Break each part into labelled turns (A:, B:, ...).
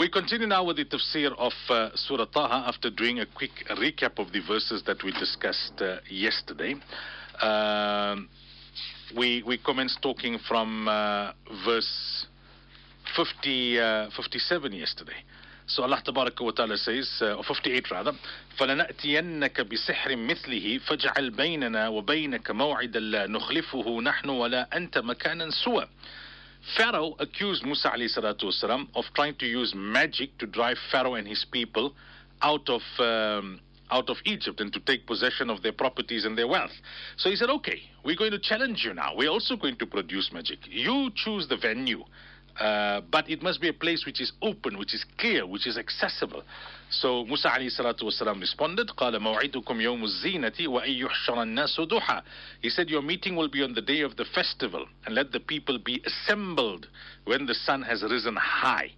A: We continue now with the tafsir of uh, Surah Taha after doing a quick recap of the verses that we discussed uh, yesterday. Um, we, we commenced talking from uh, verse 50, uh, 57 yesterday. So Allah Tabaraka wa Ta'ala says, uh, or 58 rather, فَلَنَأْتِيَنَّكَ بِسِحْرٍ مِثْلِهِ فَاجْعَلْ بَيْنَنَا وَبَيْنَكَ مَوْعِدًا لَا نُخْلِفُهُ نَحْنُ وَلَا أَنْتَ مَكَانًا سُوًى Pharaoh accused Musa salatu of trying to use magic to drive Pharaoh and his people out of um, out of Egypt and to take possession of their properties and their wealth. So he said, "Okay, we're going to challenge you now. We're also going to produce magic. You choose the venue." Uh, but it must be a place which is open, which is clear, which is accessible. So Musa alayhi salatu wasalam responded, قال موعدكم يوم الزينة وأن يحشر الناس ضحى. He said, your meeting will be on the day of the festival, and let the people be assembled when the sun has risen high.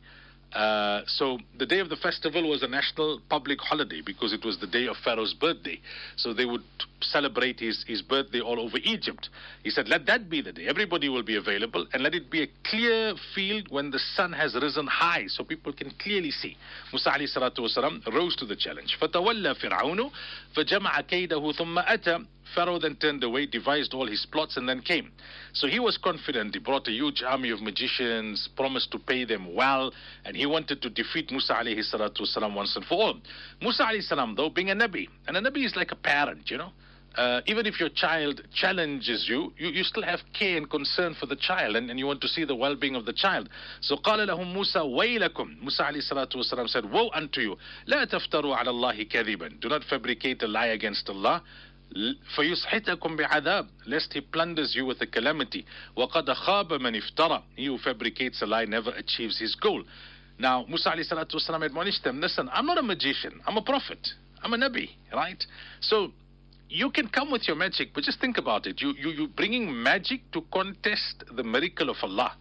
A: Uh, so the day of the festival was a national public holiday because it was the day of Pharaoh's birthday. So they would celebrate his, his birthday all over Egypt. He said, let that be the day. Everybody will be available and let it be a clear field when the sun has risen high so people can clearly see. Musa alayhi salatu wasalam rose to the challenge. فَتَوَلَّى فِرْعَوْنُ فَجَمَعَ كَيْدَهُ ثُمَّ أَتَى Pharaoh then turned away, devised all his plots, and then came. So he was confident. He brought a huge army of magicians, promised to pay them well, and he wanted to defeat Musa alayhi salatu wasalam once and for all. Musa alayhi salam, though, being a Nabi, and a Nabi is like a parent, you know. Uh, even if your child challenges you, you, you still have care and concern for the child and, and you want to see the well-being of the child. So قال لهم موسى ويلكم Musa عليه الصلاة والسلام said, Woe unto you, لا تفتروا على الله كذبا. Do not fabricate a lie against Allah. فيسحتكم بعذاب lest he plunders you with a calamity وقد خاب من افترى he who fabricates a lie never achieves his goal now Musa عليه الصلاة والسلام admonished them listen I'm not a magician I'm a prophet I'm a Nabi right so you can come with your magic but just think about it you, you, you're bringing magic to contest the miracle of Allah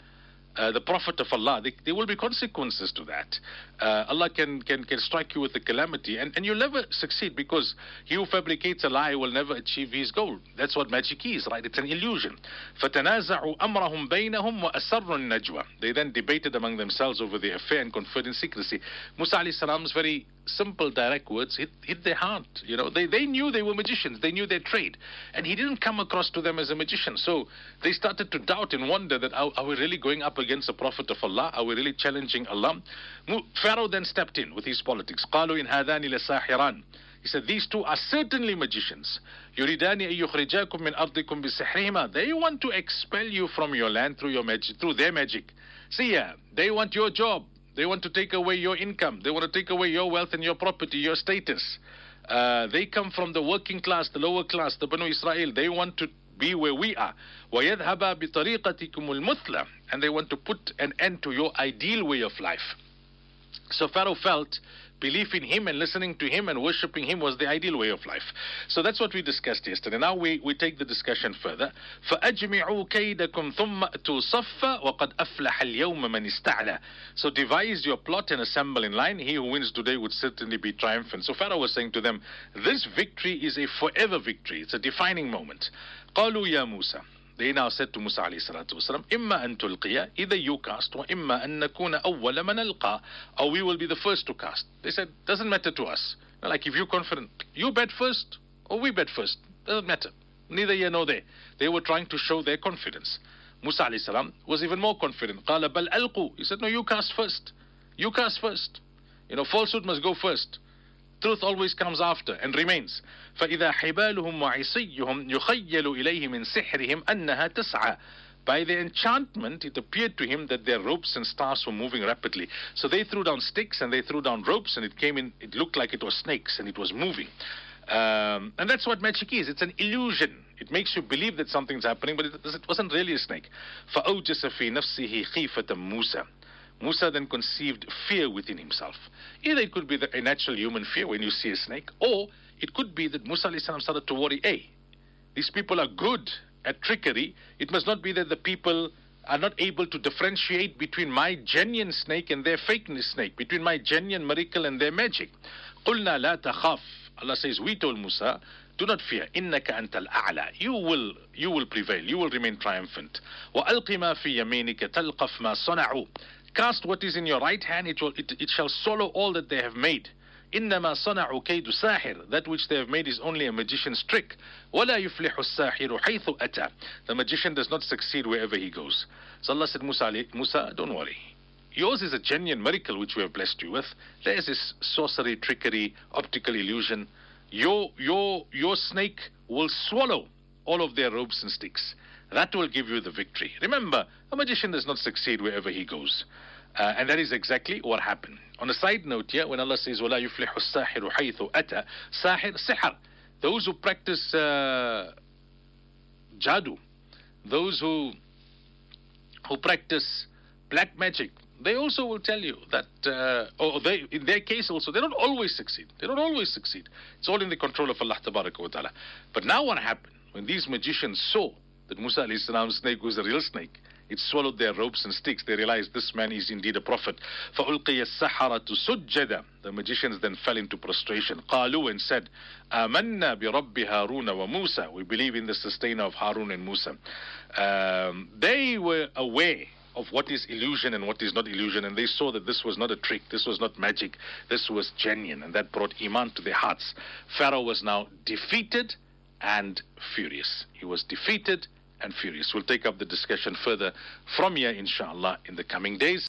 A: uh, the Prophet of Allah, they, there will be consequences to that. Uh, Allah can, can, can strike you with a calamity, and, and you'll never succeed because he who fabricates a lie will never achieve his goal. That's what magic is, right? It's an illusion. فَتَنَازَعُوا أَمْرَهُمْ بَيْنَهُمْ وَأَسَرُّوا النَّجْوَى They then debated among themselves over the affair and conferred in secrecy. Musa alayhi salam's very simple, direct words hit, hit their heart. You know, they, they knew they were magicians. They knew their trade. And he didn't come across to them as a magician. So they started to doubt and wonder that are, are we really going up against the Prophet of Allah? Are we really challenging Allah? Pharaoh then stepped in with his politics. قالوا إن هذان لساحران he said, These two are certainly magicians. يريدان أن يخرجاكم من أرضكم بسحرهما. They want to expel you from your land through your magic, through their magic. See, yeah, they want your job. They want to take away your income. They want to take away your wealth and your property, your status. Uh, they come from the working class, the lower class, the Banu Israel. They want to be where we are. وَيَذْهَبَا بِطَرِيقَتِكُمُ الْمُثْلَى And they want to put an end to your ideal way of life. So Pharaoh felt belief in him and listening to him and worshipping him was the ideal way of life. So that's what we discussed yesterday. Now we, we take the discussion further. فَأَجْمِعُوا كَيْدَكُمْ ثُمَّ أَتُوا صَفًّا وَقَدْ أَفْلَحَ الْيَوْمَ مَنِ اسْتَعْلَى So devise your plot and assemble in line. He who wins today would certainly be triumphant. So Pharaoh was saying to them, this victory is a forever victory. It's a defining moment. قالوا يا موسى They now said to Musa alayhi salatu wasalam, إِمَّا أَن تُلْقِيَ Either you cast, or إِمَّا أَن نَكُونَ أَوَّلَ مَنْ أَلْقَى Or we will be the first to cast. They said, doesn't matter to us. Like if you're confident, you bet first, or we bet first. Doesn't matter. Neither here nor there. They were trying to show their confidence. Musa alayhi salam was even more confident. قَالَ بَلْ أَلْقُوا He said, no, you cast first. You cast first. You know, falsehood must go first truth always comes after and remains فإذا حبالهم وعصيهم يخيل إليه من سحرهم أنها تسعى by the enchantment, it appeared to him that their ropes and stars were moving rapidly. So they threw down sticks and they threw down ropes, and it came in. It looked like it was snakes, and it was moving. Um, and that's what magic is. It's an illusion. It makes you believe that something's happening, but it, it wasn't really a snake. فأوجس في نفسه خيفة موسى. Musa then conceived fear within himself. Either it could be the, a natural human fear when you see a snake, or it could be that Musa started to worry, hey, these people are good at trickery. It must not be that the people are not able to differentiate between my genuine snake and their fake snake, between my genuine miracle and their magic. قُلْنَا لَا تَخَافْ Allah says, we told Musa, do not fear. إِنَّكَ أَنْتَ الْأَعْلَى You will, you will prevail. You will remain triumphant. وَأَلْقِ مَا فِي يَمِينِكَ تَلْقَفْ مَا صَنَعُوا Cast what is in your right hand, it, will, it, it shall swallow all that they have made. إنما صنعوا كيد ساحر That which they have made is only a magician's trick. ولا يفلح الساحر حيث أتى The magician does not succeed wherever he goes. So Allah said, Musa, Musa, don't worry. Yours is a genuine miracle which we have blessed you with. Theirs is sorcery, trickery, optical illusion. Your, your, your snake will swallow all of their ropes and sticks. That will give you the victory. Remember, a magician does not succeed wherever he goes. Uh, and that is exactly what happened. On a side note here, when Allah says, وَلَا يُفْلِحُ السَّاحِرُ حَيْثُ أَتَى Sahir, sihr. Those who practice uh, jadoo, those who, who practice black magic, they also will tell you that, uh, or they, in their case also, they don't always succeed. They don't always succeed. It's all in the control of Allah wa ta'ala. But now what happened? When these magicians saw that Musa salam's snake was a real snake, it swallowed their ropes and sticks. They realized this man is indeed a prophet. فَأُلْقِيَ السَّحَرَةُ سُجَّدًا The magicians then fell into prostration. قالوا and said, آمَنَّا بِرَبِّ هَارُونَ وَمُوسَى We believe in the sustainer of Harun and Musa. Um, they were aware of what is illusion and what is not illusion, and they saw that this was not a trick, this was not magic, this was genuine, and that brought Iman to their hearts. Pharaoh was now defeated and furious. He was defeated and furious. We'll take up the discussion further from here, inshallah, in the coming days.